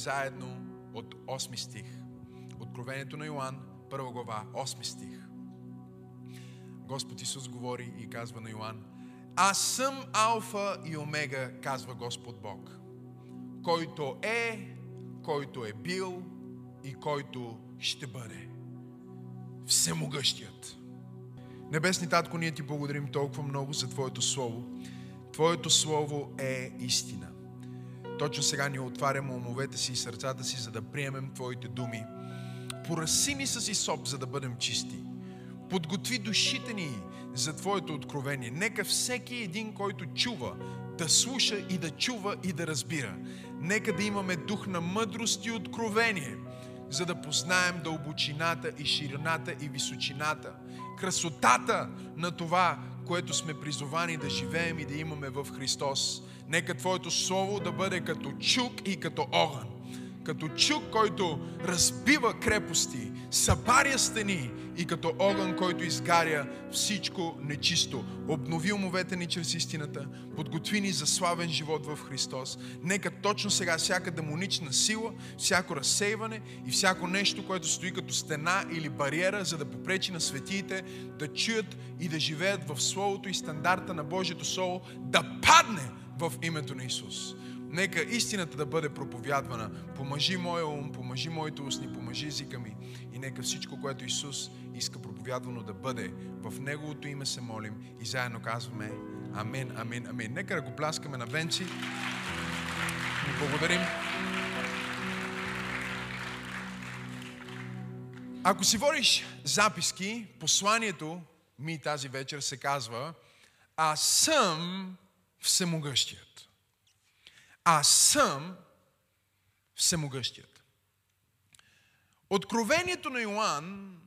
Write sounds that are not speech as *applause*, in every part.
заедно от 8 стих. Откровението на Йоанн, първа глава, 8 стих. Господ Исус говори и казва на Йоанн, Аз съм Алфа и Омега, казва Господ Бог, който е, който е бил и който ще бъде. Всемогъщият. Небесни Татко, ние ти благодарим толкова много за Твоето Слово. Твоето Слово е истина. Точно сега ни отваряме умовете си и сърцата си, за да приемем Твоите думи. Пораси ни с Исоп, за да бъдем чисти. Подготви душите ни за Твоето откровение. Нека всеки един, който чува, да слуша и да чува и да разбира. Нека да имаме дух на мъдрост и откровение, за да познаем дълбочината и ширината и височината, красотата на това, което сме призовани да живеем и да имаме в Христос. Нека Твоето Слово да бъде като чук и като огън. Като чук, който разбива крепости, събаря стени и като огън, който изгаря всичко нечисто. Обнови умовете ни чрез истината, подготви ни за славен живот в Христос. Нека точно сега всяка демонична сила, всяко разсейване и всяко нещо, което стои като стена или бариера, за да попречи на светиите да чуят и да живеят в Словото и стандарта на Божието Слово, да падне в името на Исус. Нека истината да бъде проповядвана. Помажи моя ум, помажи моите устни, помажи езика ми. И нека всичко, което Исус иска проповядвано да бъде, в Неговото име се молим и заедно казваме Амен, Амен, Амен. Нека да го пляскаме на венци. Благодарим. Ако си водиш записки, посланието ми тази вечер се казва Аз съм всемогъщият. Аз съм всемогъщият. Откровението на Йоанн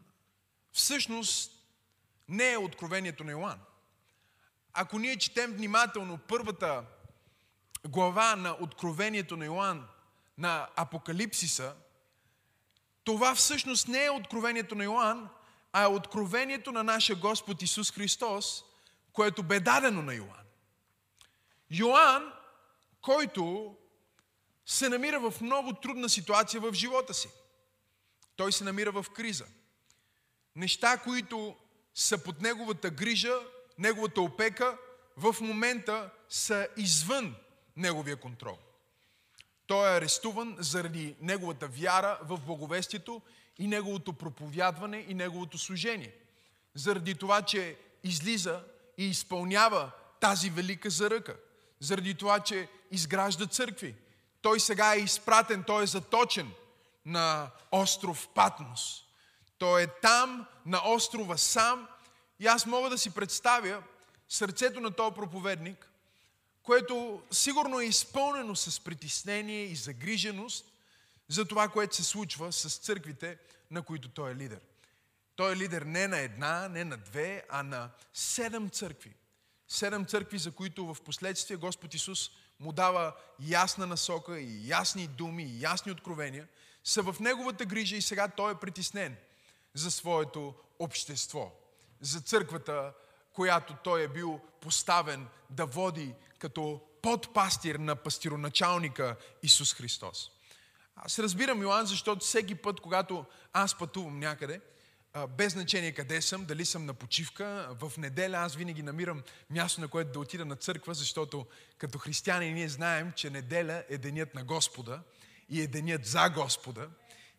всъщност не е откровението на Йоанн. Ако ние четем внимателно първата глава на откровението на Йоанн, на Апокалипсиса, това всъщност не е откровението на Йоанн, а е откровението на нашия Господ Исус Христос, което бе дадено на Йоанн. Йоанн, който се намира в много трудна ситуация в живота си. Той се намира в криза. Неща, които са под неговата грижа, неговата опека, в момента са извън неговия контрол. Той е арестуван заради неговата вяра в благовестието и неговото проповядване и неговото служение. Заради това, че излиза и изпълнява тази велика заръка. Заради това, че изгражда църкви. Той сега е изпратен, той е заточен на остров Патмос. Той е там, на острова сам. И аз мога да си представя сърцето на този проповедник, което сигурно е изпълнено с притеснение и загриженост за това, което се случва с църквите, на които той е лидер. Той е лидер не на една, не на две, а на седем църкви. Седем църкви, за които в последствие Господ Исус му дава ясна насока и ясни думи, и ясни откровения, са в неговата грижа и сега той е притеснен за своето общество, за църквата, която той е бил поставен да води като подпастир на пастироначалника Исус Христос. Аз разбирам Йоан, защото всеки път, когато аз пътувам някъде, без значение къде съм, дали съм на почивка, в неделя аз винаги намирам място, на което да отида на църква, защото като християни ние знаем, че неделя е денят на Господа и е денят за Господа,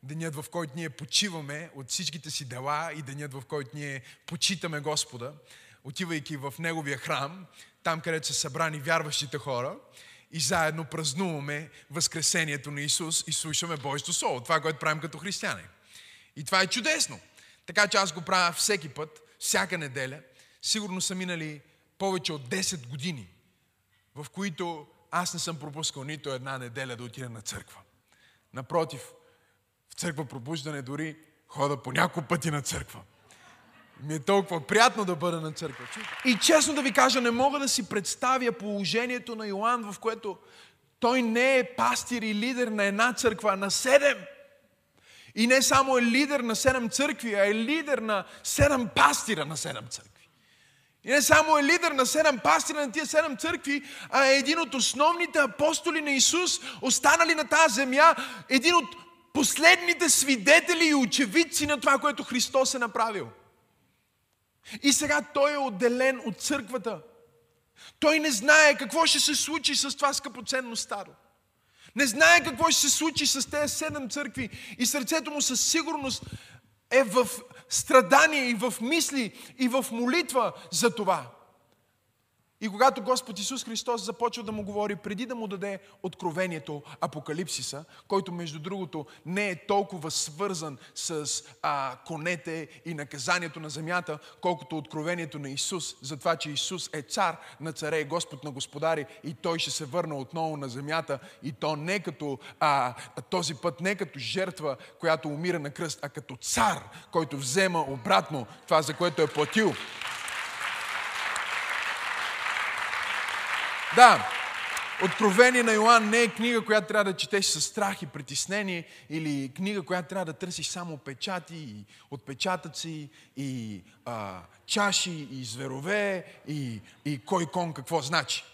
денят в който ние почиваме от всичките си дела и денят в който ние почитаме Господа, отивайки в Неговия храм, там където са събрани вярващите хора и заедно празнуваме Възкресението на Исус и слушаме Божието Слово. Това, което правим като християни. И това е чудесно. Така че аз го правя всеки път, всяка неделя. Сигурно са минали повече от 10 години, в които аз не съм пропускал нито една неделя да отида на църква. Напротив, в църква пробуждане дори хода по няколко пъти на църква. Ми е толкова приятно да бъда на църква. И честно да ви кажа, не мога да си представя положението на Йоанн, в което той не е пастир и лидер на една църква, а на седем. И не само е лидер на седем църкви, а е лидер на седем пастира на седем църкви. И не само е лидер на седем пастири на тия седем църкви, а е един от основните апостоли на Исус, останали на тази земя, един от последните свидетели и очевидци на това, което Христос е направил. И сега той е отделен от църквата. Той не знае какво ще се случи с това скъпоценно старо. Не знае какво ще се случи с тези седем църкви. И сърцето му със сигурност е в страдание и в мисли и в молитва за това. И когато Господ Исус Христос започва да му говори, преди да му даде откровението Апокалипсиса, който между другото не е толкова свързан с а, конете и наказанието на земята, колкото откровението на Исус, за това, че Исус е цар на царе и Господ на господари и Той ще се върне отново на земята и то не като а, този път не като жертва, която умира на кръст, а като цар, който взема обратно това, за което е платил. Да, Откровение на Йоанн не е книга, която трябва да четеш със страх и притеснение, или книга, която трябва да търсиш само печати и отпечатъци и а, чаши и зверове и, и кой кон какво значи.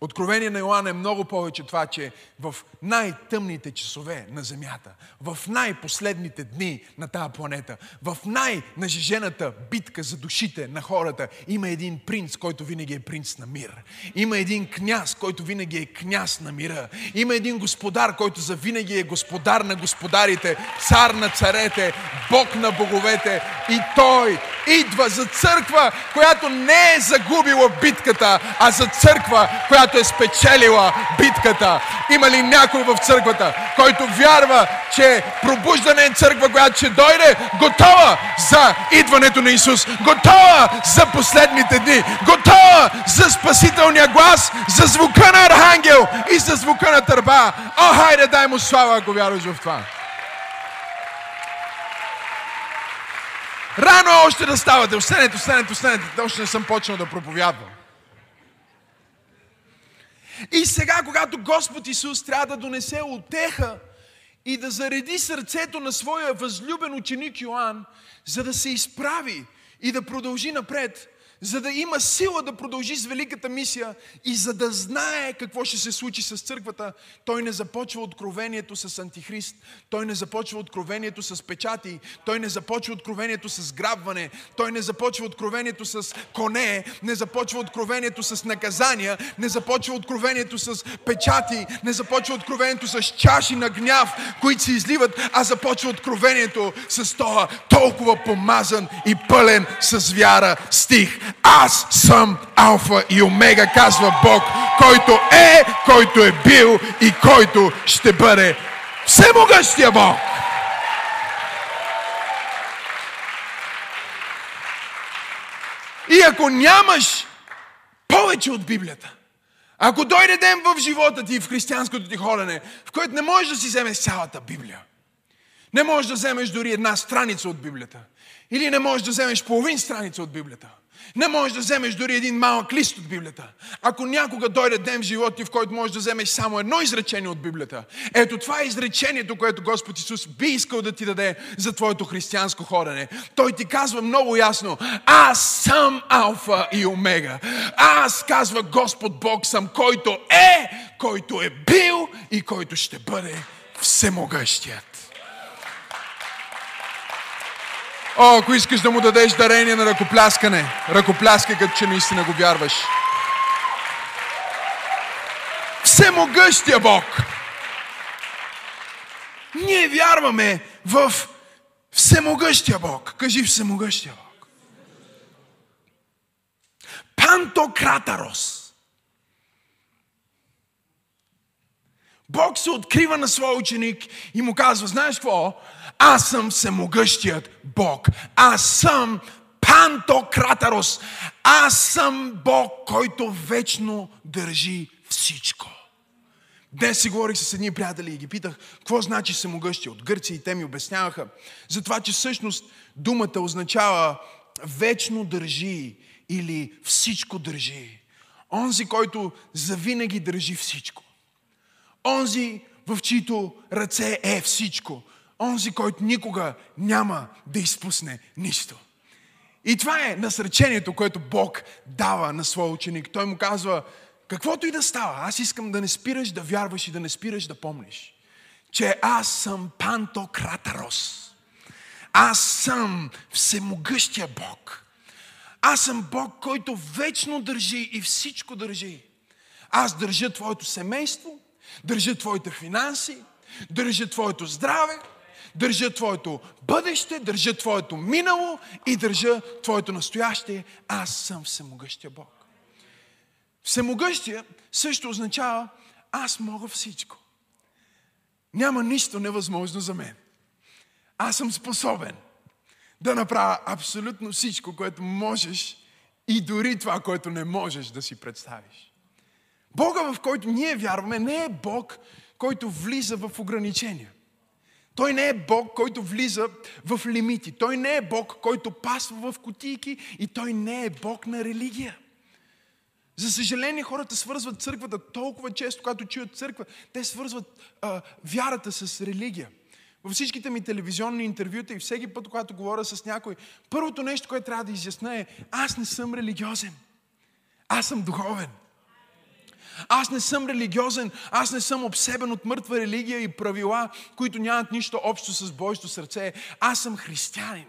Откровение на Йоанна е много повече това, че в най-тъмните часове на Земята, в най-последните дни на тази планета, в най-нажежената битка за душите на хората, има един принц, който винаги е принц на мир. Има един княз, който винаги е княз на мира. Има един господар, който за винаги е господар на господарите, цар на царете, бог на боговете. И той идва за църква, която не е загубила битката, а за църква, която е спечелила битката. Има ли някой в църквата, който вярва, че пробуждане е църква, която ще дойде, готова за идването на Исус, готова за последните дни, готова за спасителния глас, за звука на архангел и за звука на търба. О, хайде, дай му слава, ако вярваш в това. Рано още да ставате. Останете, останете, останете. Още не съм почнал да проповядвам. И сега, когато Господ Исус трябва да донесе отеха и да зареди сърцето на своя възлюбен ученик Йоанн, за да се изправи и да продължи напред, за да има сила да продължи с великата мисия и за да знае какво ще се случи с църквата, той не започва откровението с антихрист, той не започва откровението с печати, той не започва откровението с грабване, той не започва откровението с коне, не започва откровението с наказания, не започва откровението с печати, не започва откровението с чаши на гняв, които се изливат, а започва откровението с това толкова помазан и пълен с вяра стих. Аз съм Алфа и Омега, казва Бог, който е, който е бил и който ще бъде всемогъщия Бог. И ако нямаш повече от Библията, ако дойде ден в живота ти, в християнското ти ходене, в който не можеш да си вземеш цялата Библия, не можеш да вземеш дори една страница от Библията, или не можеш да вземеш половин страница от Библията, не можеш да вземеш дори един малък лист от Библията. Ако някога дойде ден в живота ти, в който можеш да вземеш само едно изречение от Библията, ето това е изречението, което Господ Исус би искал да ти даде за твоето християнско ходене. Той ти казва много ясно, аз съм Алфа и Омега. Аз, казва Господ Бог съм, който е, който е бил и който ще бъде всемогъщият. О, ако искаш да му дадеш дарение на ръкопляскане, ръкопляскай като че наистина го вярваш. Всемогъщия Бог. Ние вярваме в Всемогъщия Бог. Кажи Всемогъщия Бог. Пантократарос. Бог се открива на своя ученик и му казва, знаеш какво? Аз съм всемогъщият Бог. Аз съм Пантократарос. Аз съм Бог, който вечно държи всичко. Днес си говорих с едни приятели и ги питах, какво значи всемогъщия от Гърция и те ми обясняваха. За това, че всъщност думата означава вечно държи или всичко държи. Онзи, който завинаги държи всичко. Онзи, в чието ръце е всичко онзи, който никога няма да изпусне нищо. И това е насречението, което Бог дава на своя ученик. Той му казва, каквото и да става, аз искам да не спираш да вярваш и да не спираш да помниш, че аз съм Пантократарос. Аз съм всемогъщия Бог. Аз съм Бог, който вечно държи и всичко държи. Аз държа твоето семейство, държа твоите финанси, държа твоето здраве, държа твоето бъдеще, държа твоето минало и държа твоето настояще. Аз съм всемогъщия Бог. Всемогъщия също означава аз мога всичко. Няма нищо невъзможно за мен. Аз съм способен да направя абсолютно всичко, което можеш и дори това, което не можеш да си представиш. Бога, в който ние вярваме, не е Бог, който влиза в ограничения. Той не е Бог, който влиза в лимити. Той не е Бог, който пасва в кутийки и той не е Бог на религия. За съжаление, хората свързват църквата толкова често, когато чуят църква, те свързват а, вярата с религия. Във всичките ми телевизионни интервюта и всеки път, когато говоря с някой, първото нещо, което трябва да изясня е, аз не съм религиозен. Аз съм духовен. Аз не съм религиозен, аз не съм обсебен от мъртва религия и правила, които нямат нищо общо с Божието сърце. Аз съм християнин.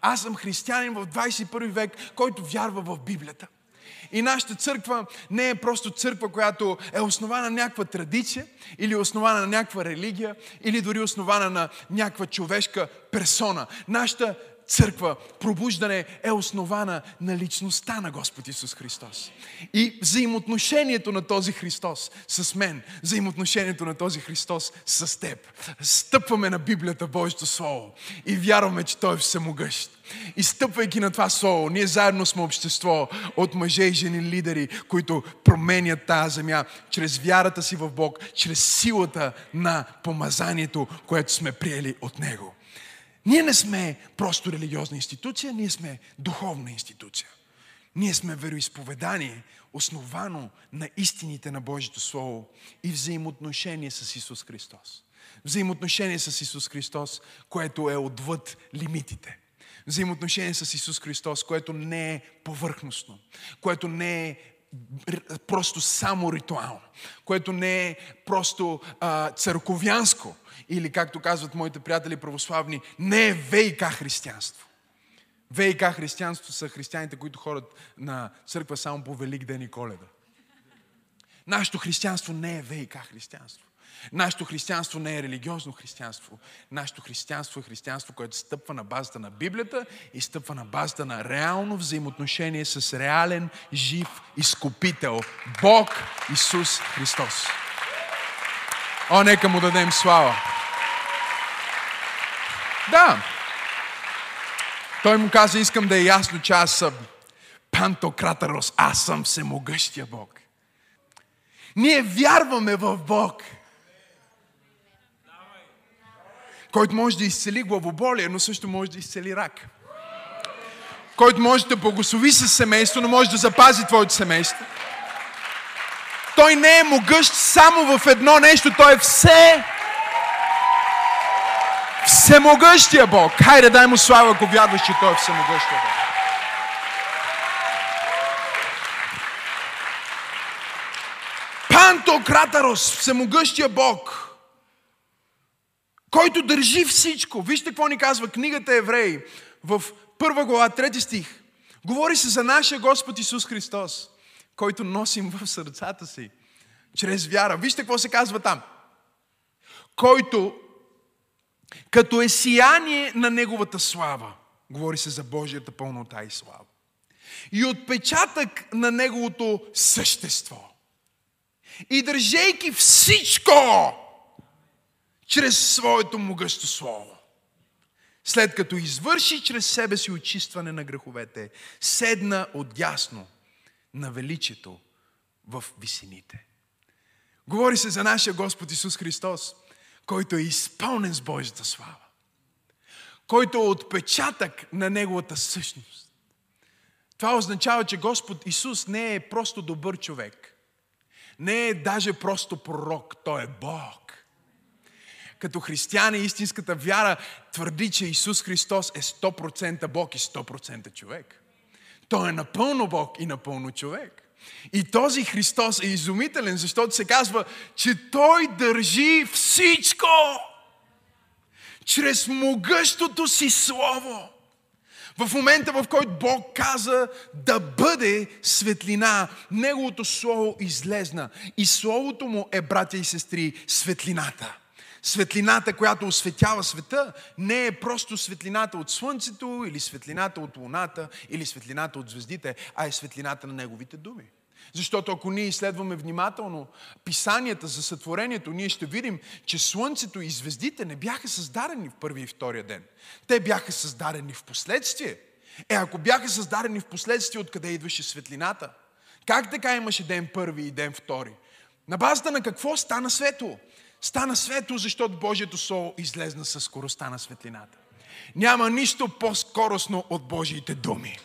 Аз съм християнин в 21 век, който вярва в Библията. И нашата църква не е просто църква, която е основана на някаква традиция, или основана на някаква религия, или дори основана на някаква човешка персона. Нашата църква, пробуждане е основана на личността на Господ Исус Христос. И взаимоотношението на този Христос с мен, взаимоотношението на този Христос с теб. Стъпваме на Библията, Божието Слово и вярваме, че Той е всемогъщ. И стъпвайки на това Слово, ние заедно сме общество от мъже и жени лидери, които променят тази земя чрез вярата си в Бог, чрез силата на помазанието, което сме приели от Него. Ние не сме просто религиозна институция, ние сме духовна институция. Ние сме вероисповедание, основано на истините на Божието Слово и взаимоотношение с Исус Христос. Взаимоотношение с Исус Христос, което е отвъд лимитите. Взаимоотношение с Исус Христос, което не е повърхностно, което не е просто само ритуално, което не е просто а, църковянско, или както казват моите приятели православни, не е ВИК християнство. ВИК християнство са християните, които ходят на църква само по Велик ден и Коледа. Нашето християнство не е ВИК християнство. Нашето християнство не е религиозно християнство. Нашето християнство е християнство, което стъпва на базата на Библията и стъпва на базата на реално взаимоотношение с реален, жив изкупител. Бог Исус Христос. О, нека му дадем слава. Да. Той му каза, искам да е ясно, че аз съм Пантократарос, аз съм всемогъщия Бог. Ние вярваме в Бог, който може да изцели главоболие, но също може да изцели рак. Който може да благослови със семейство, но може да запази твоето семейство. Той не е могъщ само в едно нещо, той е все Всемогъщия Бог. Хайде, дай му слава, ако вярваш, че Той е всемогъщия Бог. Пантократарос, всемогъщия Бог, който държи всичко. Вижте какво ни казва книгата Евреи в първа глава, трети стих. Говори се за нашия Господ Исус Христос, който носим в сърцата си, чрез вяра. Вижте какво се казва там. Който като е сияние на Неговата слава. Говори се за Божията пълнота и слава. И отпечатък на Неговото същество. И държейки всичко чрез своето могъщо слово. След като извърши чрез себе си очистване на греховете, седна отясно на величието в висините. Говори се за нашия Господ Исус Христос – който е изпълнен с Божията слава, който е отпечатък на Неговата същност. Това означава, че Господ Исус не е просто добър човек. Не е даже просто пророк, Той е Бог. Като християни, истинската вяра твърди, че Исус Христос е 100% Бог и 100% човек. Той е напълно Бог и напълно човек. И този Христос е изумителен, защото се казва, че Той държи всичко чрез могъщото си Слово. В момента, в който Бог каза да бъде светлина, Неговото Слово излезна. И Словото му е, братя и сестри, светлината. Светлината, която осветява света, не е просто светлината от Слънцето или светлината от Луната или светлината от звездите, а е светлината на Неговите думи. Защото ако ние изследваме внимателно писанията за сътворението, ние ще видим, че Слънцето и звездите не бяха създадени в първи и втория ден. Те бяха създадени в последствие. Е, ако бяха създадени в последствие, откъде идваше светлината? Как така имаше ден първи и ден втори? На базата на какво стана светло? Стана светло, защото Божието Слово излезна със скоростта на светлината. Няма нищо по-скоростно от Божиите думи.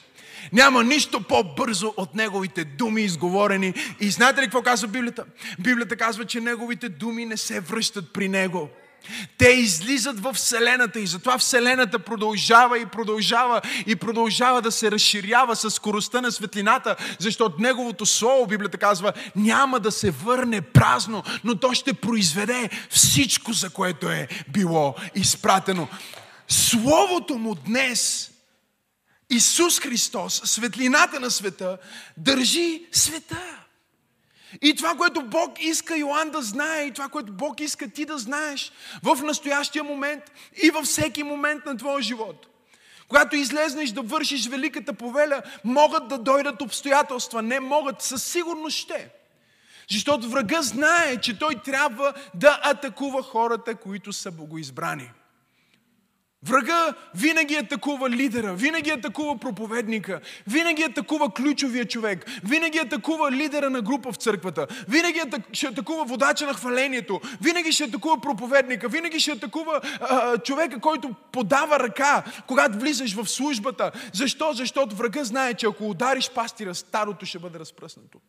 Няма нищо по-бързо от неговите думи изговорени. И знаете ли какво казва Библията? Библията казва, че неговите думи не се връщат при него. Те излизат в Вселената и затова Вселената продължава и продължава и продължава да се разширява с скоростта на светлината, защото Неговото Слово, Библията казва, няма да се върне празно, но то ще произведе всичко, за което е било изпратено. Словото му днес Исус Христос, светлината на света, държи света. И това, което Бог иска Йоан да знае, и това, което Бог иска ти да знаеш в настоящия момент и във всеки момент на твоя живот. Когато излезнеш да вършиш великата повеля, могат да дойдат обстоятелства. Не могат, със сигурност ще. Защото врага знае, че той трябва да атакува хората, които са богоизбрани. Врага винаги атакува лидера, винаги атакува проповедника, винаги атакува ключовия човек, винаги атакува лидера на група в църквата, винаги ще атакува водача на хвалението, винаги ще атакува проповедника, винаги ще атакува а, човека, който подава ръка, когато влизаш в службата. Защо? Защото врага знае, че ако удариш пастира, старото ще бъде разпръснато.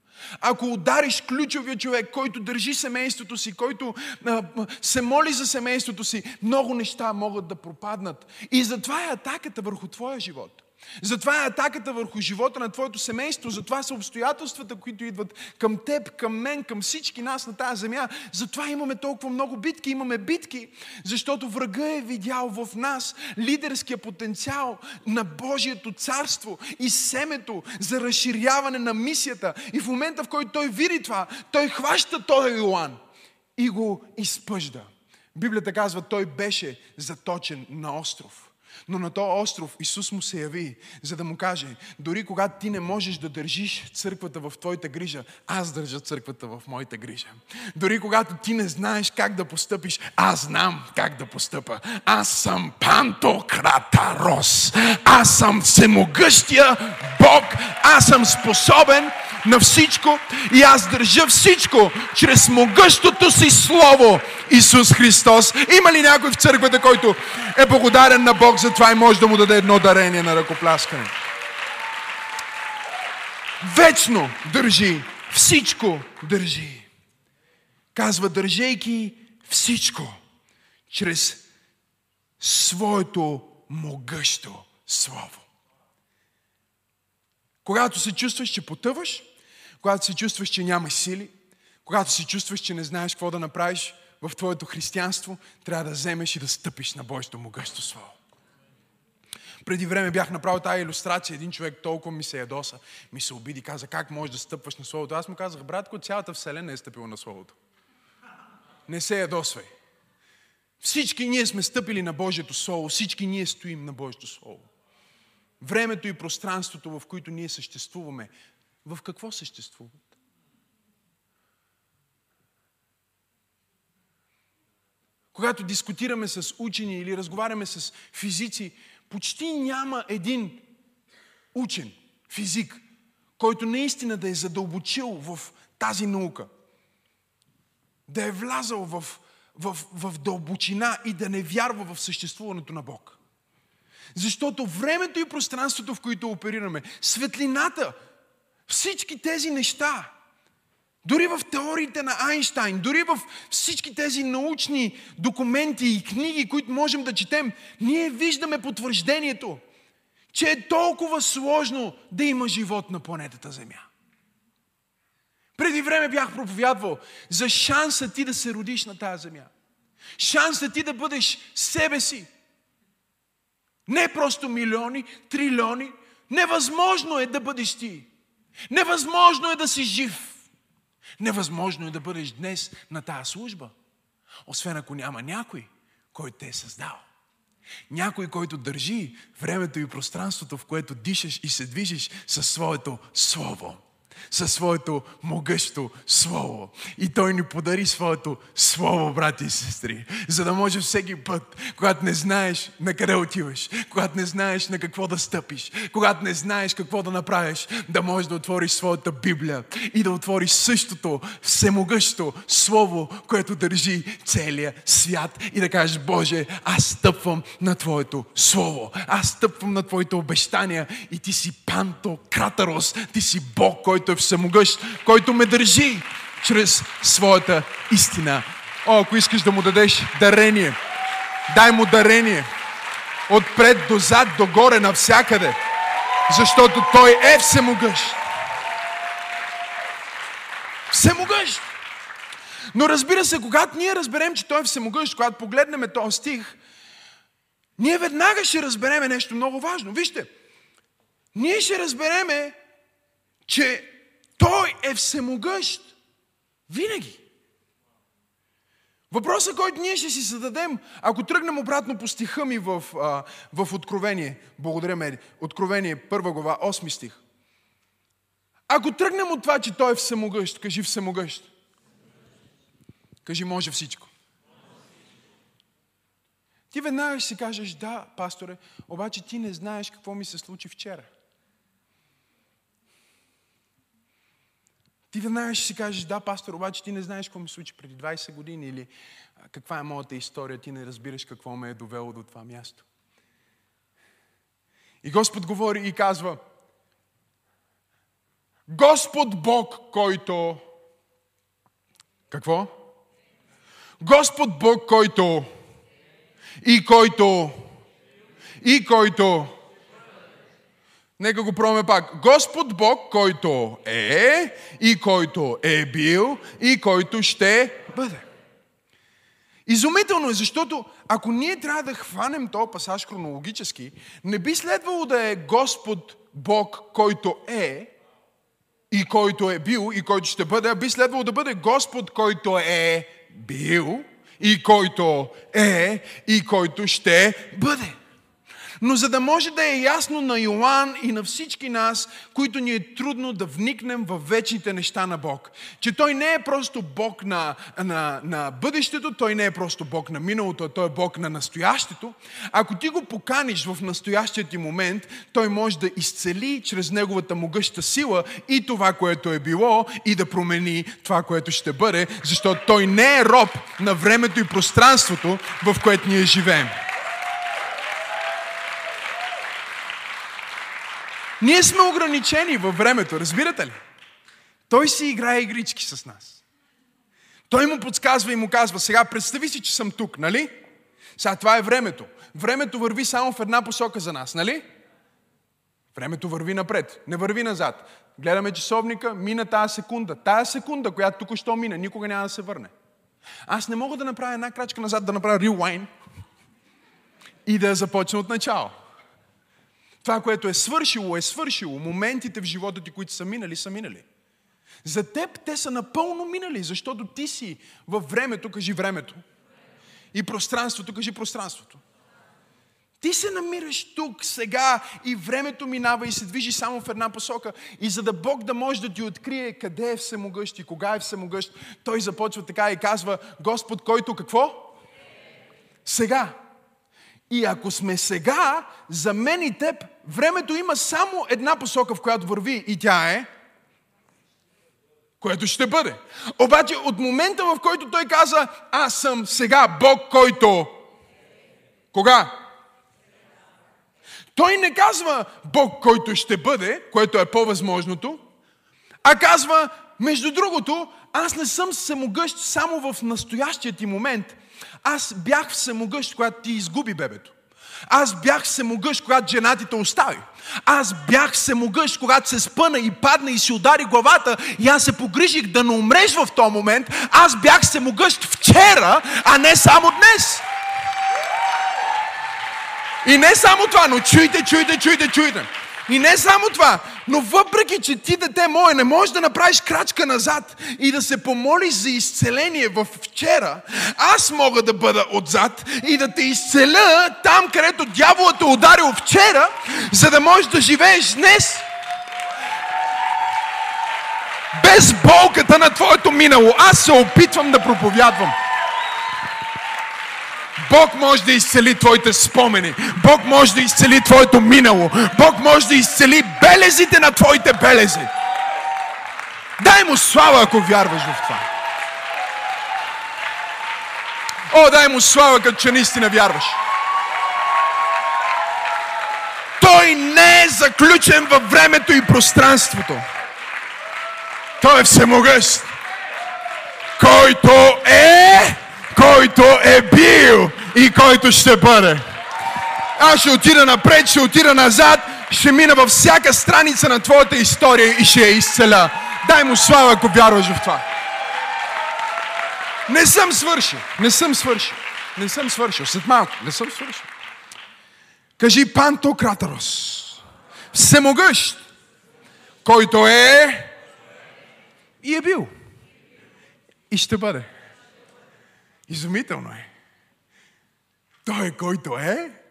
Ако удариш ключовия човек, който държи семейството си, който а, се моли за семейството си, много неща могат да пропаднат. И затова е атаката върху твоя живот. Затова е атаката върху живота на твоето семейство, затова са обстоятелствата, които идват към теб, към мен, към всички нас на тази земя. Затова имаме толкова много битки, имаме битки, защото врага е видял в нас лидерския потенциал на Божието царство и семето за разширяване на мисията. И в момента, в който той види това, той хваща този Йоан и го изпъжда. Библията казва, той беше заточен на остров. Но на този остров Исус му се яви, за да му каже, дори когато ти не можеш да държиш църквата в твоята грижа, аз държа църквата в моята грижа. Дори когато ти не знаеш как да постъпиш, аз знам как да постъпа. Аз съм Пантократарос. Аз съм всемогъщия Бог. Аз съм способен на всичко и аз държа всичко чрез могъщото си Слово Исус Христос. Има ли някой в църквата, който е благодарен на Бог за това и може да му даде едно дарение на ръкопляскане? Вечно държи, всичко държи. Казва, държейки всичко чрез своето могъщо Слово. Когато се чувстваш, че потъваш, когато се чувстваш, че нямаш сили, когато се чувстваш, че не знаеш какво да направиш в твоето християнство, трябва да вземеш и да стъпиш на Божието могъщо Слово. Преди време бях направил тази иллюстрация. Един човек толкова ми се ядоса, ми се обиди, каза, как можеш да стъпваш на Словото? Аз му казах, братко, цялата вселена е стъпила на Словото. Не се ядосвай. Всички ние сме стъпили на Божието Слово, всички ние стоим на Божието Слово. Времето и пространството, в които ние съществуваме, в какво съществуват? Когато дискутираме с учени или разговаряме с физици, почти няма един учен, физик, който наистина да е задълбочил в тази наука, да е влязал в, в, в дълбочина и да не вярва в съществуването на Бог. Защото времето и пространството, в които оперираме, светлината, всички тези неща, Дори в теориите на Айнштайн, дори в всички тези научни документи и книги, които можем да четем, ние виждаме потвърждението, че е толкова сложно да има живот на планетата Земя. Преди време бях проповядвал за шанса ти да се родиш на тази земя. Шанса ти да бъдеш себе си. Не просто милиони, трилиони. Невъзможно е да бъдеш ти. Невъзможно е да си жив. Невъзможно е да бъдеш днес на тази служба. Освен ако няма някой, който те е създал. Някой, който държи времето и пространството, в което дишаш и се движиш със своето Слово със своето могъщо Слово. И Той ни подари своето Слово, брати и сестри, за да може всеки път, когато не знаеш на къде отиваш, когато не знаеш на какво да стъпиш, когато не знаеш какво да направиш, да можеш да отвориш своята Библия и да отвориш същото всемогъщо Слово, което държи целия свят и да кажеш, Боже, аз стъпвам на Твоето Слово, аз стъпвам на Твоите обещания и Ти си Панто Кратарос, Ти си Бог, който е всемогъщ, който ме държи чрез своята истина. О, ако искаш да му дадеш дарение, дай му дарение. Отпред до зад, до горе, навсякъде. Защото той е всемогъщ. Всемогъщ! Но разбира се, когато ние разберем, че той е всемогъщ, когато погледнем този стих, ние веднага ще разбереме нещо много важно. Вижте, ние ще разбереме, че той е всемогъщ. Винаги. Въпросът, който ние ще си зададем, ако тръгнем обратно по стиха ми в, а, в Откровение, благодаря Мери, Откровение, първа глава, 8 стих. Ако тръгнем от това, че Той е всемогъщ, кажи всемогъщ. Кажи може всичко. Ти веднага ще си кажеш, да, пасторе, обаче ти не знаеш какво ми се случи вчера. Ти веднага ще си кажеш, да, пастор, обаче ти не знаеш какво ми случи преди 20 години или каква е моята история, ти не разбираш какво ме е довело до това място. И Господ говори и казва, Господ Бог, който... Какво? Господ Бог, който... И който... И който... Нека го пробваме пак. Господ Бог, който е и който е бил и който ще бъде. Изумително е, защото ако ние трябва да хванем този пасаж хронологически, не би следвало да е Господ Бог, който е и който е бил и който ще бъде, а би следвало да бъде Господ, който е бил и който е и който ще бъде. Но за да може да е ясно на Йоан и на всички нас, които ни е трудно да вникнем в вечните неща на Бог, че Той не е просто Бог на, на, на бъдещето, Той не е просто Бог на миналото, а Той е Бог на настоящето, ако ти го поканиш в настоящия ти момент, Той може да изцели чрез Неговата могъща сила и това, което е било, и да промени това, което ще бъде, защото Той не е роб на времето и пространството, в което ние живеем. Ние сме ограничени във времето, разбирате ли? Той си играе игрички с нас. Той му подсказва и му казва, сега представи си, че съм тук, нали? Сега това е времето. Времето върви само в една посока за нас, нали? Времето върви напред, не върви назад. Гледаме часовника, мина тази секунда. Тая секунда, която тук що мина, никога няма да се върне. Аз не мога да направя една крачка назад, да направя rewind и да започна от начало. Това, което е свършило, е свършило. Моментите в живота ти, които са минали, са минали. За теб те са напълно минали, защото ти си във времето, кажи времето. И пространството, кажи пространството. Ти се намираш тук, сега и времето минава и се движи само в една посока. И за да Бог да може да ти открие къде е всемогъщ и кога е всемогъщ, Той започва така и казва, Господ, който какво? Сега. И ако сме сега, за мен и теб, времето има само една посока, в която върви и тя е което ще бъде. Обаче от момента, в който той каза, аз съм сега Бог, който... Кога? Той не казва Бог, който ще бъде, което е по-възможното, а казва между другото, аз не съм всемогъщ само в настоящия ти момент. Аз бях всемогъщ, когато ти изгуби бебето. Аз бях всемогъщ, когато жена ти те остави. Аз бях всемогъщ, когато се спъна и падна и си удари главата и аз се погрижих да не умреш в този момент. Аз бях всемогъщ вчера, а не само днес. И не само това, но чуйте, чуйте, чуйте, чуйте. И не само това, но въпреки, че ти, дете мое, не можеш да направиш крачка назад и да се помолиш за изцеление в вчера, аз мога да бъда отзад и да те изцеля там, където дяволът е ударил вчера, за да можеш да живееш днес. Без болката на твоето минало. Аз се опитвам да проповядвам. Бог може да изцели твоите спомени. Бог може да изцели твоето минало. Бог може да изцели белезите на твоите белези. Дай му слава, ако вярваш в това. О, дай му слава, като че наистина вярваш. Той не е заключен във времето и пространството. Той е всемогъщ. Който е който е бил и който ще бъде. Аз ще отида напред, ще отида назад, ще мина във всяка страница на твоята история и ще я изцеля. Дай му слава, ако вярваш в това. Не съм свършил. Не съм свършил. Не съм свършил. След малко. Не съм свършил. Кажи Пантократарос. Всемогъщ, който е и е бил. И ще бъде. Изумително е. Той който е,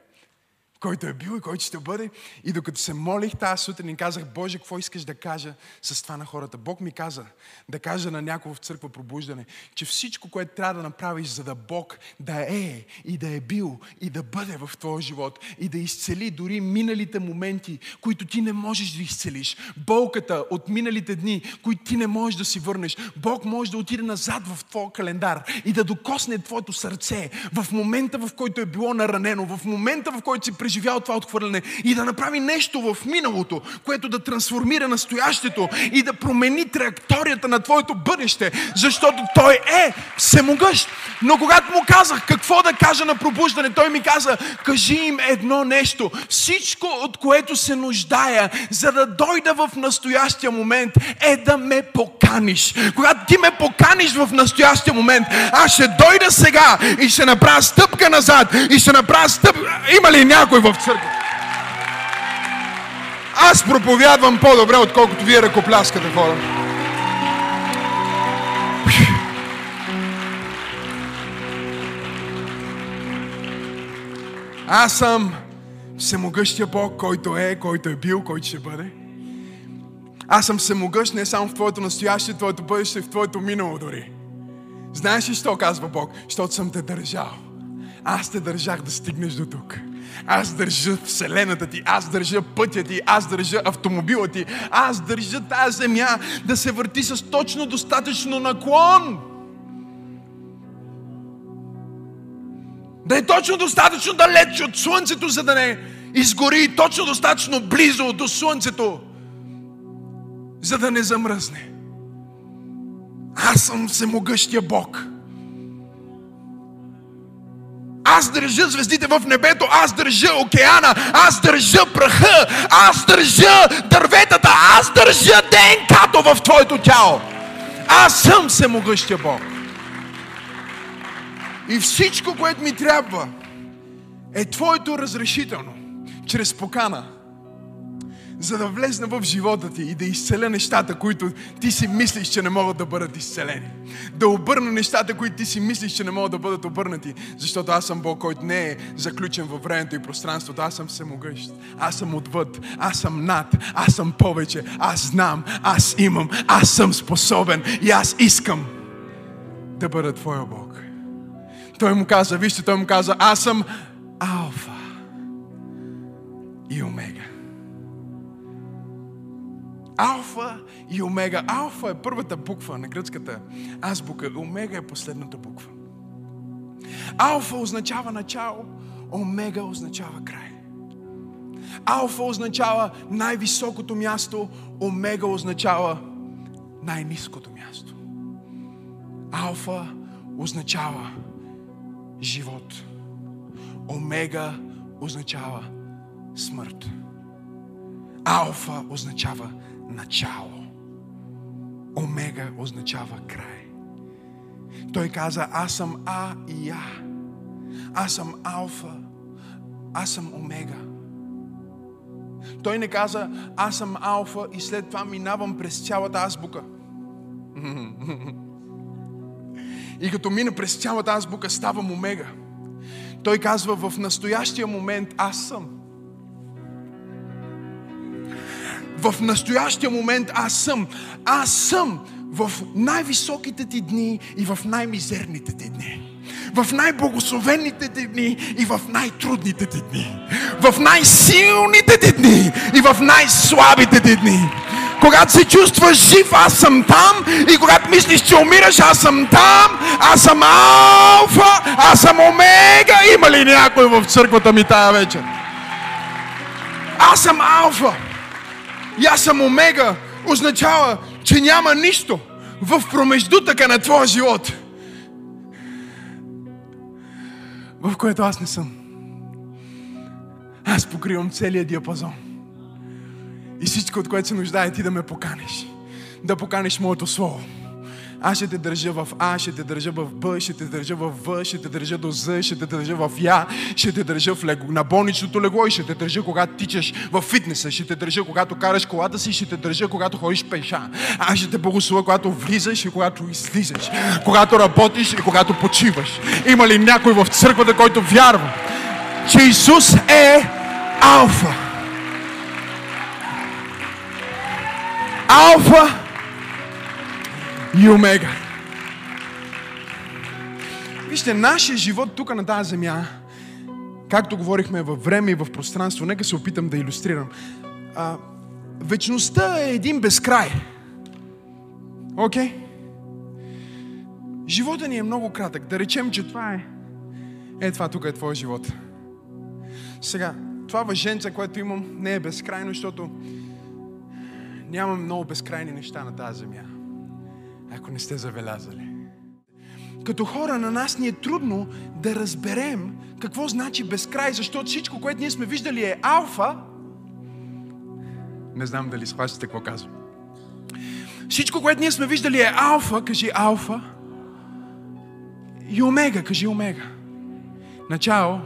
който е бил и който ще бъде. И докато се молих тази сутрин и казах, Боже, какво искаш да кажа с това на хората? Бог ми каза да кажа на някого в църква пробуждане, че всичко, което трябва да направиш, за да Бог да е и да е бил и да бъде в твоя живот и да изцели дори миналите моменти, които ти не можеш да изцелиш. Болката от миналите дни, които ти не можеш да си върнеш. Бог може да отиде назад в твоя календар и да докосне твоето сърце в момента, в който е било наранено, в момента, в който си това отхвърляне и да направи нещо в миналото, което да трансформира настоящето и да промени траекторията на твоето бъдеще, защото Той е всемогъщ. Но когато му казах какво да кажа на пробуждане, той ми каза, кажи им едно нещо. Всичко, от което се нуждая, за да дойда в настоящия момент, е да ме поканиш. Когато ти ме поканиш в настоящия момент, аз ще дойда сега и ще направя стъпка назад и ще направя стъпка. Има ли някой в църква? Аз проповядвам по-добре, отколкото вие ръкопляскате хора. Аз съм всемогъщия Бог, който е, който е бил, който ще бъде. Аз съм всемогъщ не само в твоето настояще, в твоето бъдеще, в твоето минало дори. Знаеш ли, що казва Бог? Защото съм те държал. Аз те държах да стигнеш до тук. Аз държа Вселената ти, аз държа пътя ти, аз държа автомобила ти, аз държа тази земя да се върти с точно достатъчно наклон. Да е точно достатъчно далеч от Слънцето, за да не изгори, точно достатъчно близо до Слънцето, за да не замръзне. Аз съм всемогъщия Бог. Аз държа звездите в небето, аз държа океана, аз държа праха, аз държа дърветата, аз държа ДНК-то в твоето тяло. Аз съм всемогъщия Бог. И всичко, което ми трябва, е твоето разрешително, чрез покана, за да влезна в живота ти и да изцеля нещата, които ти си мислиш, че не могат да бъдат изцелени. Да обърна нещата, които ти си мислиш, че не могат да бъдат обърнати. Защото аз съм Бог, който не е заключен във времето и пространството. Аз съм всемогъщ. Аз съм отвъд. Аз съм над. Аз съм повече. Аз знам. Аз имам. Аз съм способен. И аз искам да бъда Твоя Бог. Той му каза, вижте, той му каза, аз съм Алфа и Омега. Алфа и Омега. Алфа е първата буква на гръцката азбука. Омега е последната буква. Алфа означава начало, Омега означава край. Алфа означава най-високото място, Омега означава най-низкото място. Алфа означава живот. Омега означава смърт. Алфа означава начало. Омега означава край. Той каза, аз съм А и Я. Аз съм Алфа. Аз съм Омега. Той не каза, аз съм Алфа и след това минавам през цялата азбука. И като мина през цялата азбука, ставам Омега. Той казва, в настоящия момент аз съм. В настоящия момент аз съм. Аз съм в най-високите ти дни и в най-мизерните ти дни. В най-благословените ти дни и в най-трудните ти дни. В най-силните ти дни и в най-слабите ти дни. Когато се чувстваш жив, аз съм там. И когато мислиш, че умираш, аз съм там. Аз съм алфа, аз съм омега. Има ли някой в църквата ми тая вечер? Аз съм алфа. Аз съм омега. Означава, че няма нищо в промеждутъка на твоя живот, в което аз не съм. Аз покривам целият диапазон. И всичко, от което се нуждае ти да ме поканеш. Да поканеш моето слово. Аз ще те държа в А, ще те държа в Б, ще те държа в В, ще те държа до З, ще те държа в Я, ще те държа в лего, на болничното легло и ще те държа когато тичаш в фитнеса, ще те държа когато караш колата си, ще те държа когато ходиш пеша. Аз ще те благословя когато влизаш и когато излизаш, когато работиш и когато почиваш. Има ли някой в църквата, който вярва, че Исус е Алфа? Алфа и Омега. Вижте, нашия живот тук на тази земя, както говорихме във време и в пространство, нека се опитам да иллюстрирам. А, вечността е един безкрай. Окей? Okay? Живота ни е много кратък. Да речем, че това е. Е, това тук е твоя живот. Сега, това въженце, което имам, не е безкрайно, защото нямам много безкрайни неща на тази земя ако не сте забелязали. Като хора на нас ни е трудно да разберем какво значи безкрай, защото всичко, което ние сме виждали е алфа. Не знам дали схващате какво казвам. Всичко, което ние сме виждали е алфа, кажи алфа. И омега, кажи омега. Начало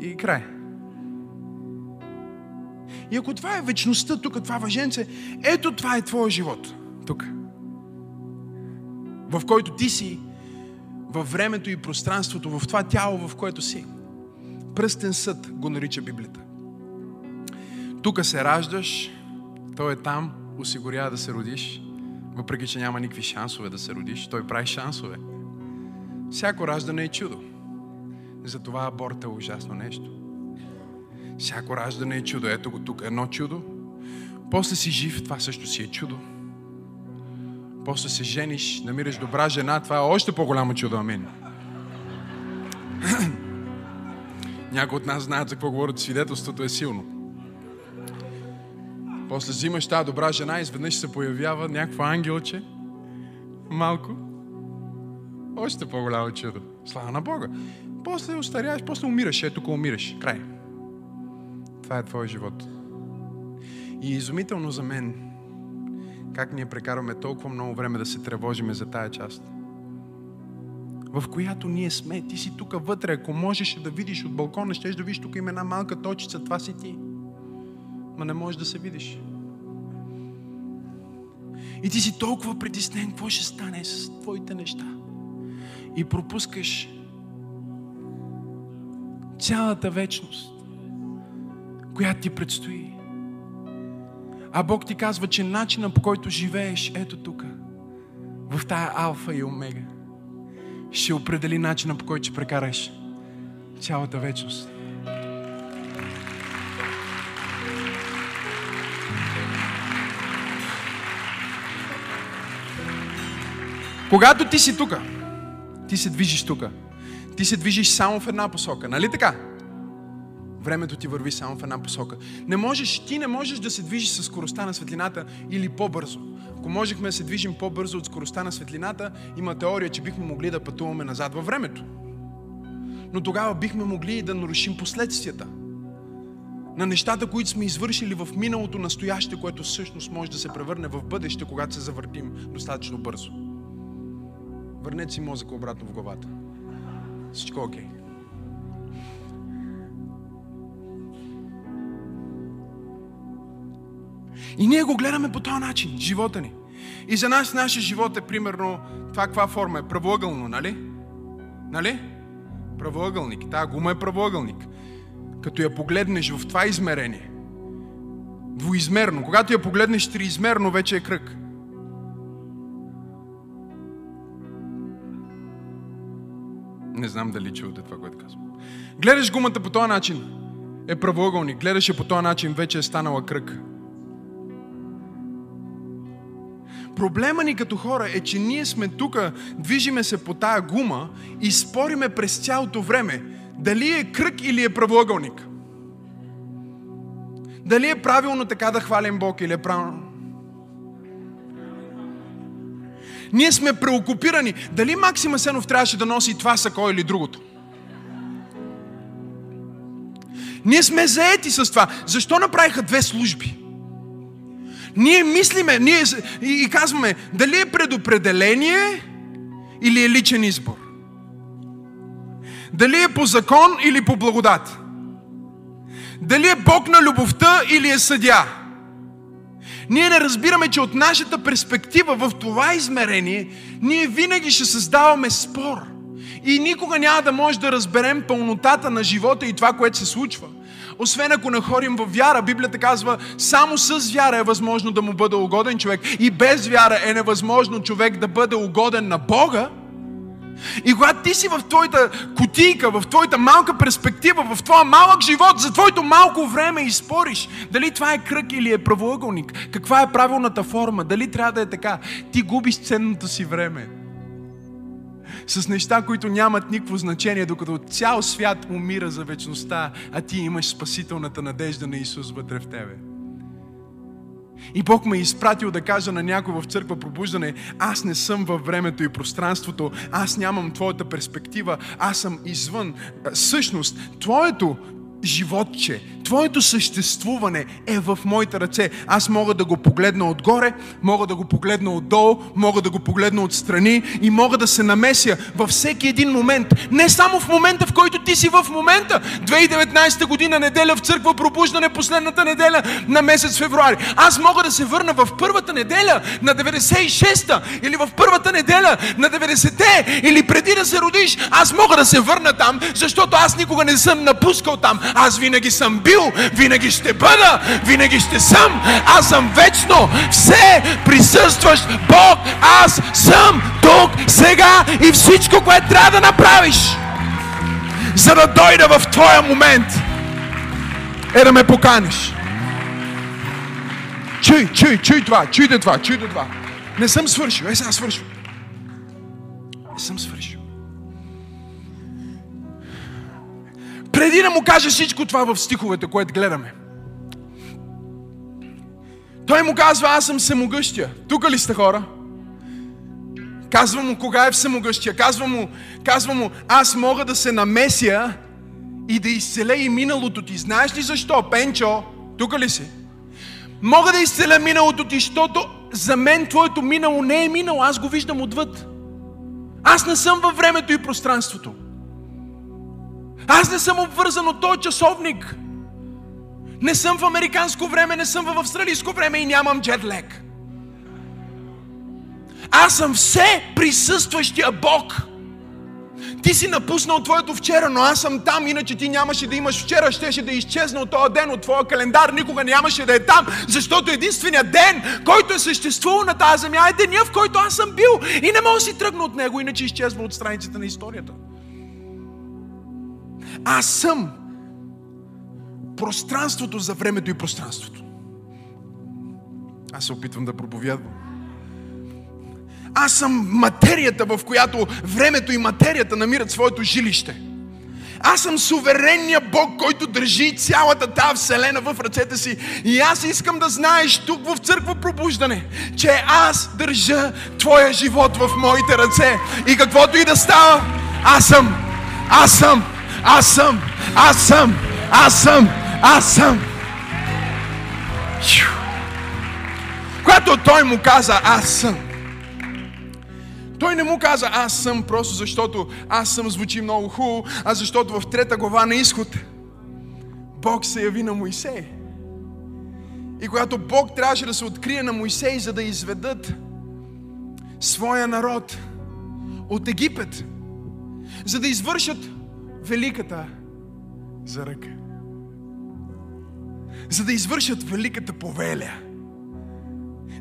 и край. И ако това е вечността тук, това въженце, ето това е твоя живот тук. В който ти си, във времето и пространството, в това тяло, в което си. Пръстен съд го нарича Библията. Тук се раждаш, той е там, осигурява да се родиш, въпреки че няма никакви шансове да се родиш, той прави шансове. Всяко раждане е чудо. Затова аборт е ужасно нещо. Всяко раждане е чудо. Ето го тук, едно чудо. После си жив, това също си е чудо. После се жениш, намираш добра жена, това е още по-голямо чудо, амин. *clears throat* Някои от нас знаят за какво говорят, свидетелството е силно. После взимаш тази добра жена и изведнъж се появява някакво ангелче, малко. Още по-голямо чудо. Слава на Бога. После остаряваш, после умираш. Ето тук умираш. Край. Това е твой живот. И изумително за мен как ние прекарваме толкова много време да се тревожиме за тая част. В която ние сме. Ти си тук вътре. Ако можеш да видиш от балкона, ще да видиш тук има една малка точица. Това си ти. Ма не можеш да се видиш. И ти си толкова притеснен, какво ще стане с твоите неща. И пропускаш цялата вечност, която ти предстои. А Бог ти казва, че начина по който живееш, ето тук, в тая алфа и омега, ще определи начина по който ще прекараш цялата вечност. Когато ти си тук, ти се движиш тук, ти се движиш само в една посока, нали така? Времето ти върви само в една посока. Не можеш, ти не можеш да се движиш с скоростта на светлината или по-бързо. Ако можехме да се движим по-бързо от скоростта на светлината, има теория, че бихме могли да пътуваме назад във времето. Но тогава бихме могли да нарушим последствията на нещата, които сме извършили в миналото, настояще, което всъщност може да се превърне в бъдеще, когато се завъртим достатъчно бързо. Върнете си мозъка обратно в главата. Всичко е окей. Okay. И ние го гледаме по този начин, живота ни. И за нас нашия живот е примерно, това каква форма е? Правоъгълно, нали? Нали? Правоъгълник. Тая гума е правоъгълник. Като я погледнеш в това измерение, двоизмерно, когато я погледнеш триизмерно, вече е кръг. Не знам дали чувате това, което казвам. Гледаш гумата по този начин, е правоъгълник. Гледаш я по този начин, вече е станала кръг. Проблема ни като хора е, че ние сме тук, движиме се по тая гума и спориме през цялото време дали е кръг или е правоъгълник. Дали е правилно така да хвалим Бог или е правилно. Ние сме преокупирани. Дали Максима Сенов трябваше да носи това сако или другото? Ние сме заети с това. Защо направиха две служби? Ние мислиме ние, и, казваме, дали е предопределение или е личен избор. Дали е по закон или по благодат. Дали е Бог на любовта или е съдя. Ние не разбираме, че от нашата перспектива в това измерение, ние винаги ще създаваме спор. И никога няма да може да разберем пълнотата на живота и това, което се случва освен ако не ходим в вяра. Библията казва, само с вяра е възможно да му бъде угоден човек и без вяра е невъзможно човек да бъде угоден на Бога. И когато ти си в твоята кутийка, в твоята малка перспектива, в твоя малък живот, за твоето малко време и спориш дали това е кръг или е правоъгълник, каква е правилната форма, дали трябва да е така, ти губиш ценното си време с неща, които нямат никакво значение, докато цял свят умира за вечността, а ти имаш спасителната надежда на Исус вътре в тебе. И Бог ме е изпратил да кажа на някой в църква пробуждане, аз не съм във времето и пространството, аз нямам твоята перспектива, аз съм извън. Същност, твоето животче, Твоето съществуване е в моите ръце. Аз мога да го погледна отгоре, мога да го погледна отдолу, мога да го погледна отстрани и мога да се намеся във всеки един момент. Не само в момента, в който ти си в момента. 2019 година, неделя в църква, пробуждане, последната неделя на месец февруари. Аз мога да се върна в първата неделя на 96-та или в първата неделя на 90-те или преди да се родиш. Аз мога да се върна там, защото аз никога не съм напускал там. Аз винаги съм бил винаги ще бъда, винаги ще съм. Аз съм вечно, все присъстващ Бог. Аз съм тук, сега и всичко, което трябва да направиш, за да дойда в твоя момент, е да ме поканиш. Чуй, чуй, чуй това, чуйте това, чуйте това. Не съм свършил, е сега свършил. Не съм свършил. Преди да му каже всичко това в стиховете, което гледаме. Той му казва, аз съм всемогъщия. Тук ли сте хора? Казва му, кога е всемогъщия. Казва му, казва му, аз мога да се намеся и да изцеля и миналото ти. Знаеш ли защо, Пенчо? Тук ли си? Мога да изцеля миналото ти, защото за мен твоето минало не е минало. Аз го виждам отвъд. Аз не съм във времето и пространството. Аз не съм обвързан от този часовник. Не съм в американско време, не съм в австралийско време и нямам джетлек. Аз съм все присъстващия Бог. Ти си напуснал твоето вчера, но аз съм там, иначе ти нямаше да имаш вчера, щеше да изчезне от този ден, от твоя календар, никога нямаше да е там, защото единственият ден, който е съществувал на тази земя, е деня, в който аз съм бил и не мога да си тръгна от него, иначе изчезва от страницата на историята. Аз съм пространството за времето и пространството. Аз се опитвам да проповядвам. Аз съм материята, в която времето и материята намират своето жилище. Аз съм суверенния Бог, който държи цялата тази вселена в ръцете си. И аз искам да знаеш тук в църква пробуждане, че аз държа твоя живот в моите ръце. И каквото и да става, аз съм, аз съм, аз съм, аз съм, аз съм, аз съм. Когато той му каза, аз съм, той не му каза, аз съм просто защото аз съм звучи много хубаво, а защото в трета глава на изход Бог се яви на Моисей. И когато Бог трябваше да се открие на Моисей, за да изведат своя народ от Египет, за да извършат великата заръка. За да извършат великата повеля.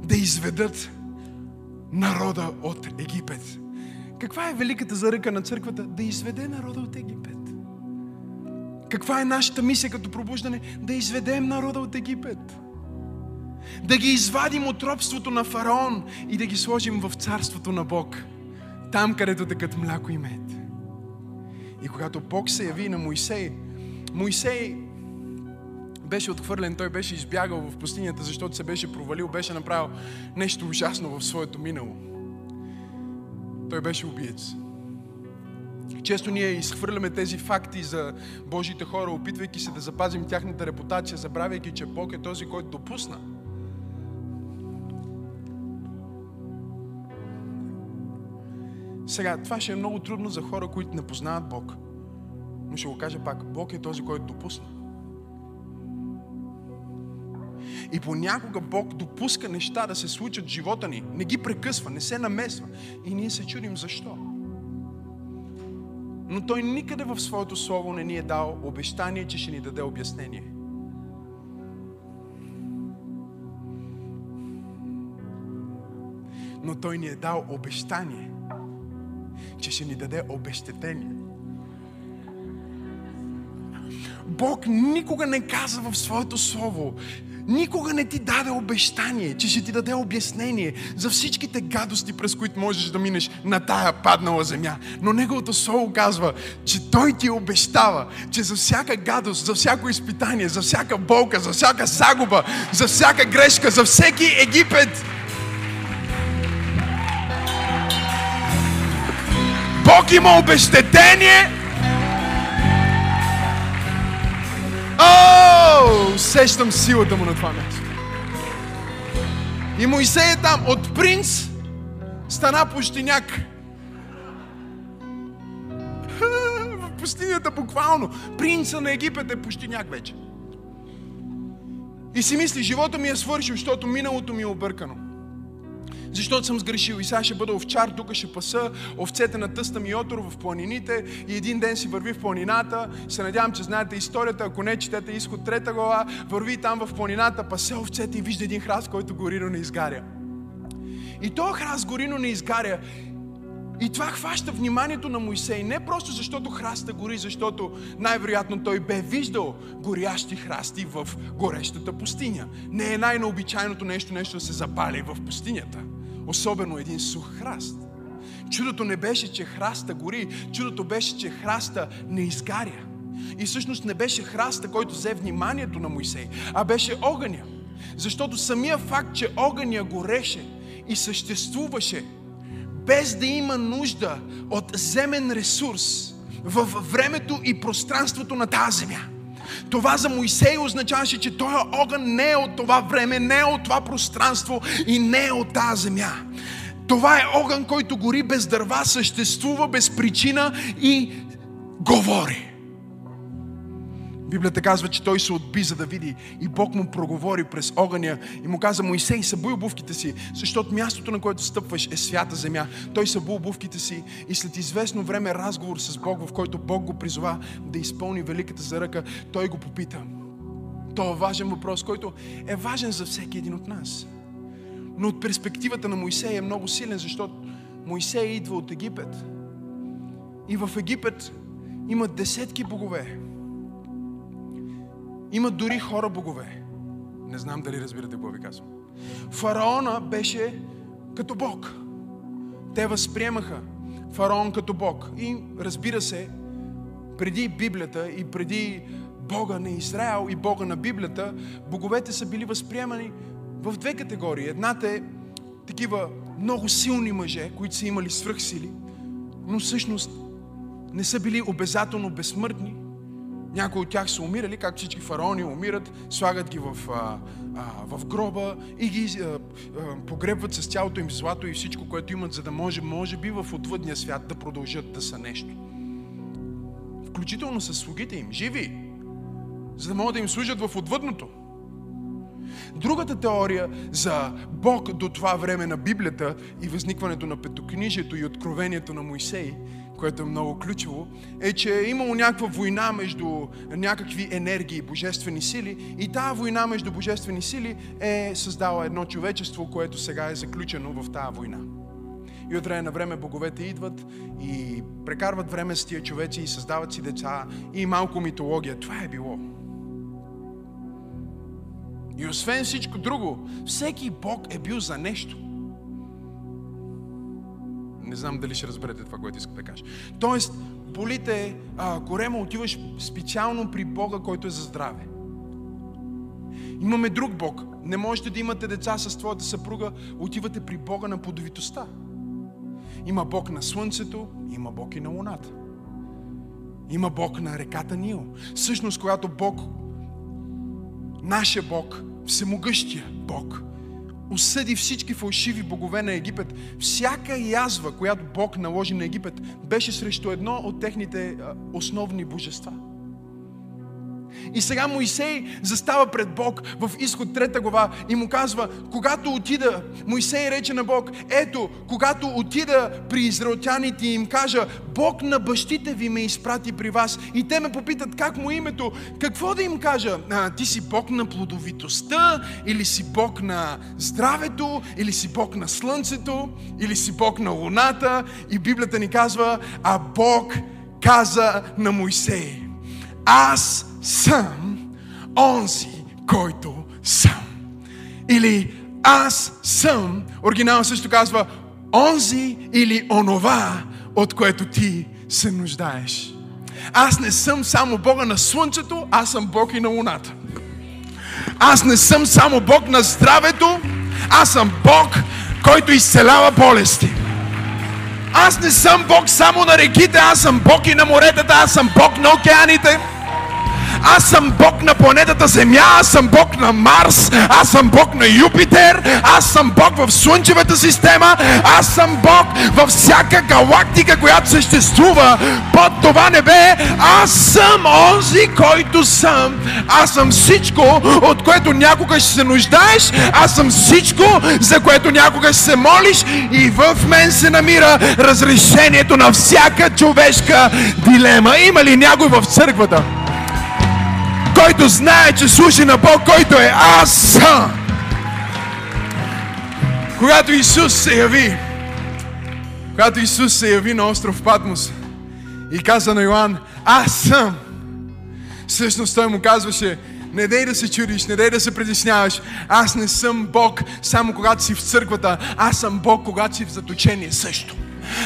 Да изведат народа от Египет. Каква е великата заръка на църквата? Да изведе народа от Египет. Каква е нашата мисия като пробуждане? Да изведем народа от Египет. Да ги извадим от робството на фараон и да ги сложим в царството на Бог. Там, където текат мляко и мед. И когато Бог се яви на Моисей, Моисей беше отхвърлен, той беше избягал в пустинята, защото се беше провалил, беше направил нещо ужасно в своето минало. Той беше убиец. Често ние изхвърляме тези факти за Божите хора, опитвайки се да запазим тяхната репутация, забравяйки, че Бог е този, който допусна. Сега, това ще е много трудно за хора, които не познават Бог. Но ще го кажа пак, Бог е този, който допусна. И понякога Бог допуска неща да се случат в живота ни. Не ги прекъсва, не се намесва. И ние се чудим защо. Но Той никъде в своето слово не ни е дал обещание, че ще ни даде обяснение. Но Той ни е дал обещание, че ще ни даде обещетение. Бог никога не каза в своето слово, никога не ти даде обещание, че ще ти даде обяснение за всичките гадости, през които можеш да минеш на тая паднала земя. Но Неговото Слово казва, че Той ти обещава, че за всяка гадост, за всяко изпитание, за всяка болка, за всяка загуба, за всяка грешка, за всеки Египет, Бог има обещетение. О, сещам силата му на това място. И Моисей е там. От принц стана пущиняк. В пустинята буквално. Принца на Египет е пущиняк вече. И си мисли, живота ми е свършил, защото миналото ми е объркано. Защото съм сгрешил и сега ще бъда овчар, тук ще паса овцете на тъста ми Йотор в планините и един ден си върви в планината. Се надявам, че знаете историята, ако не четете изход трета глава, върви там в планината, пасе овцете и вижда един храст, който гори, но не изгаря. И този храст гори, но не изгаря. И това хваща вниманието на Моисей не просто защото храста гори, защото най-вероятно той бе виждал горящи храсти в горещата пустиня. Не е най-необичайното нещо, нещо да се запали в пустинята. Особено един сух храст. Чудото не беше, че храста гори, чудото беше, че храста не изгаря. И всъщност не беше храста, който взе вниманието на Моисей, а беше огъня. Защото самия факт, че огъня гореше и съществуваше, без да има нужда от земен ресурс във времето и пространството на тази земя. Това за Моисей означаваше, че този огън не е от това време, не е от това пространство и не е от тази земя. Това е огън, който гори без дърва, съществува без причина и говори. Библията казва, че той се отби, за да види. И Бог му проговори през огъня и му каза, Моисей, събуй обувките си, защото мястото, на което стъпваш, е свята земя. Той събу обувките си и след известно време разговор с Бог, в който Бог го призова да изпълни великата заръка, той го попита. Това е важен въпрос, който е важен за всеки един от нас. Но от перспективата на Моисей е много силен, защото Моисей идва от Египет. И в Египет има десетки богове. Има дори хора богове. Не знам дали разбирате какво ви казвам. Фараона беше като Бог. Те възприемаха фараон като Бог. И разбира се, преди Библията и преди Бога на Израел и Бога на Библията, боговете са били възприемани в две категории. Едната е такива много силни мъже, които са имали свръхсили, но всъщност не са били обязателно безсмъртни. Някои от тях са умирали, както всички фараони умират, слагат ги в, а, а, в гроба и ги а, а, погребват с цялото им злато и всичко, което имат, за да може, може би в отвъдния свят да продължат да са нещо. Включително с слугите им, живи, за да могат да им служат в отвъдното. Другата теория за Бог до това време на Библията и възникването на Петокнижието и откровението на Моисей, което е много ключово, е, че е имало някаква война между някакви енергии, божествени сили и тази война между божествени сили е създала едно човечество, което сега е заключено в тази война. И от време на време боговете идват и прекарват време с тия човеци и създават си деца и малко митология. Това е било. И освен всичко друго, всеки Бог е бил за нещо. Не знам дали ще разберете това, което искам да кажа. Тоест, болите, а, корема, отиваш специално при Бога, който е за здраве. Имаме друг Бог. Не можете да имате деца с твоята съпруга, отивате при Бога на плодовитостта. Има Бог на Слънцето, има Бог и на Луната. Има Бог на реката Нил. Всъщност, когато Бог, нашия Бог, всемогъщия Бог, осъди всички фалшиви богове на Египет, всяка язва, която Бог наложи на Египет, беше срещу едно от техните основни божества – и сега Моисей застава пред Бог в изход 3 глава и му казва, когато отида, Моисей рече на Бог, ето, когато отида при израелтяните и им кажа, Бог на бащите ви ме изпрати при вас. И те ме попитат как му името, какво да им кажа? А, ти си Бог на плодовитостта, или си Бог на здравето, или си Бог на слънцето, или си Бог на луната. И Библията ни казва, а Бог каза на Моисей, аз съм онзи, който съм. Или аз съм, оригинално също казва, онзи или онова, от което ти се нуждаеш. Аз не съм само Бога на Слънцето, аз съм Бог и на Луната. Аз не съм само Бог на здравето, аз съм Бог, който изцелява болести. Аз не съм Бог само на реките, аз съм Бог и на моретата, аз съм Бог на океаните. Аз съм Бог на планетата Земя, аз съм Бог на Марс, аз съм Бог на Юпитер, аз съм Бог в Слънчевата система, аз съм Бог във всяка галактика, която съществува под това небе. Аз съм онзи, който съм. Аз съм всичко, от което някога ще се нуждаеш. Аз съм всичко, за което някога ще се молиш. И в мен се намира разрешението на всяка човешка дилема. Има ли някой в църквата? Който знае, че служи на Бог, който е аз съм. Когато Исус се яви, когато Исус се яви на остров Патмос и каза на Йоанн, аз съм, всъщност той му казваше, не дей да се чудиш, не дей да се притесняваш. Аз не съм Бог само когато си в църквата, аз съм Бог когато си в заточение също.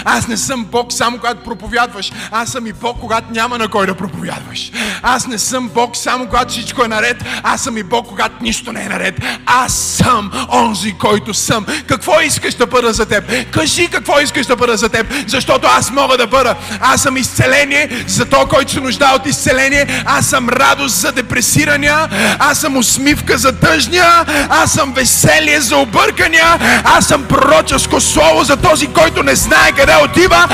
Аз не съм Бог само когато проповядваш. Аз съм и Бог, когато няма на кой да проповядваш. Аз не съм Бог само когато всичко е наред. Аз съм и Бог, когато нищо не е наред. Аз съм онзи, който съм. Какво искаш да бъда за теб? Кажи какво искаш да бъда за теб, защото аз мога да бъда. Аз съм изцеление за то, който се нужда от изцеление. Аз съм радост за депресирания. Аз съм усмивка за тъжния. Аз съм веселие за объркания. Аз съм пророческо слово за този, който не знае къде отива.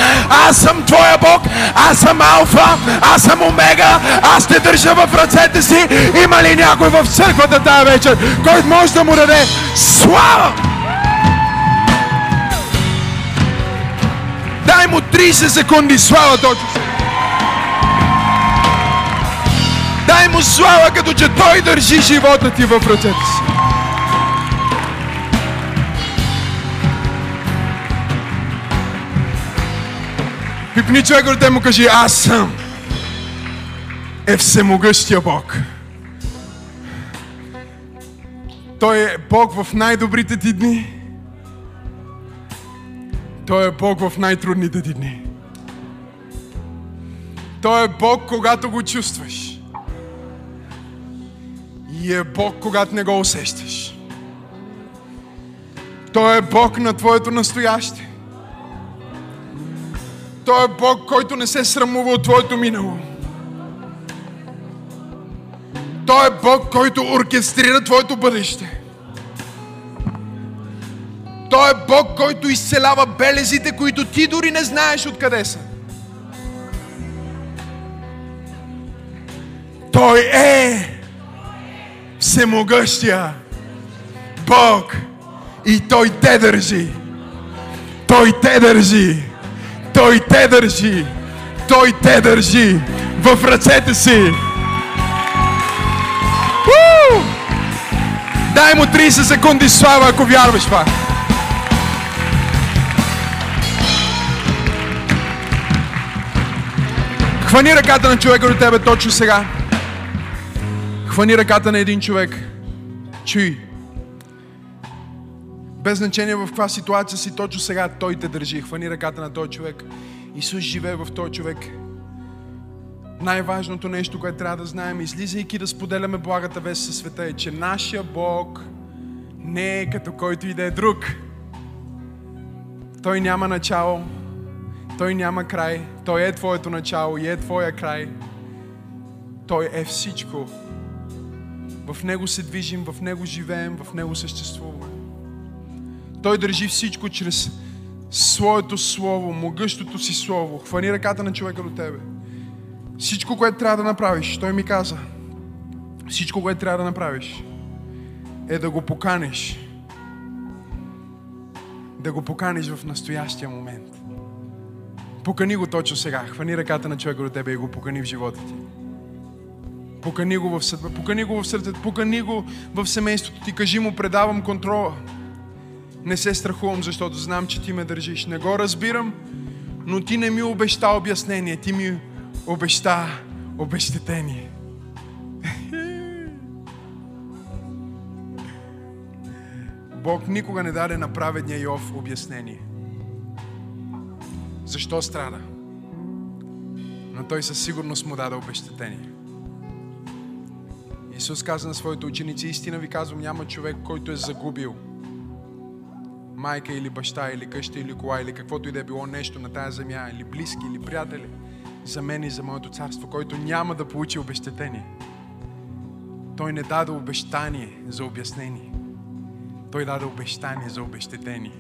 Аз съм Твоя Бог, аз съм Алфа, аз съм Омега, аз те държа в ръцете си. Има ли някой в църквата тази вечер, който може да му даде слава? Дай му 30 секунди слава точно. Дай му слава, като че той държи живота ти в ръцете си. Пипни човек от му кажи, аз съм е всемогъщия Бог. Той е Бог в най-добрите ти дни. Той е Бог в най-трудните ти дни. Той е Бог, когато го чувстваш. И е Бог, когато не го усещаш. Той е Бог на твоето настояще. Той е Бог, който не се срамува от твоето минало. Той е Бог, който оркестрира твоето бъдеще. Той е Бог, който изцелява белезите, които ти дори не знаеш откъде са. Той е всемогъщия Бог и Той те държи. Той те държи. Те държи. Той те държи в ръцете си. Уу! Дай му 30 секунди слава, ако вярваш това. Хвани ръката на човека до тебе точно сега. Хвани ръката на един човек. Чуй. Без значение в каква ситуация си, точно сега Той те държи. Хвани ръката на този човек. Исус живее в този човек. Най-важното нещо, което трябва да знаем, излизайки да споделяме благата вест със света е, че нашия Бог не е като който и да е друг. Той няма начало, Той няма край, Той е Твоето начало и е Твоя край. Той е всичко. В Него се движим, в Него живеем, в Него съществуваме. Той държи всичко чрез Своето Слово, могъщото си Слово. Хвани ръката на човека до тебе. Всичко, което трябва да направиш, Той ми каза, всичко, което трябва да направиш, е да го поканиш. Да го поканиш в настоящия момент. Покани го точно сега. Хвани ръката на човека до тебе и го покани в живота ти. Покани го в съдба, покани го в сърцето, покани го в семейството ти. Кажи му, предавам контрола. Не се страхувам, защото знам, че ти ме държиш. Не го разбирам, но ти не ми обеща обяснение. Ти ми обеща обещетение. *laughs* Бог никога не даде на праведния Йов обяснение. Защо страда? Но той със сигурност му даде обещетение. Исус каза на своите ученици, истина ви казвам, няма човек, който е загубил майка или баща, или къща, или кола, или каквото и да е било нещо на тая земя, или близки, или приятели, за мен и за моето царство, който няма да получи обещетение. Той не даде обещание за обяснение. Той даде обещание за обещетение.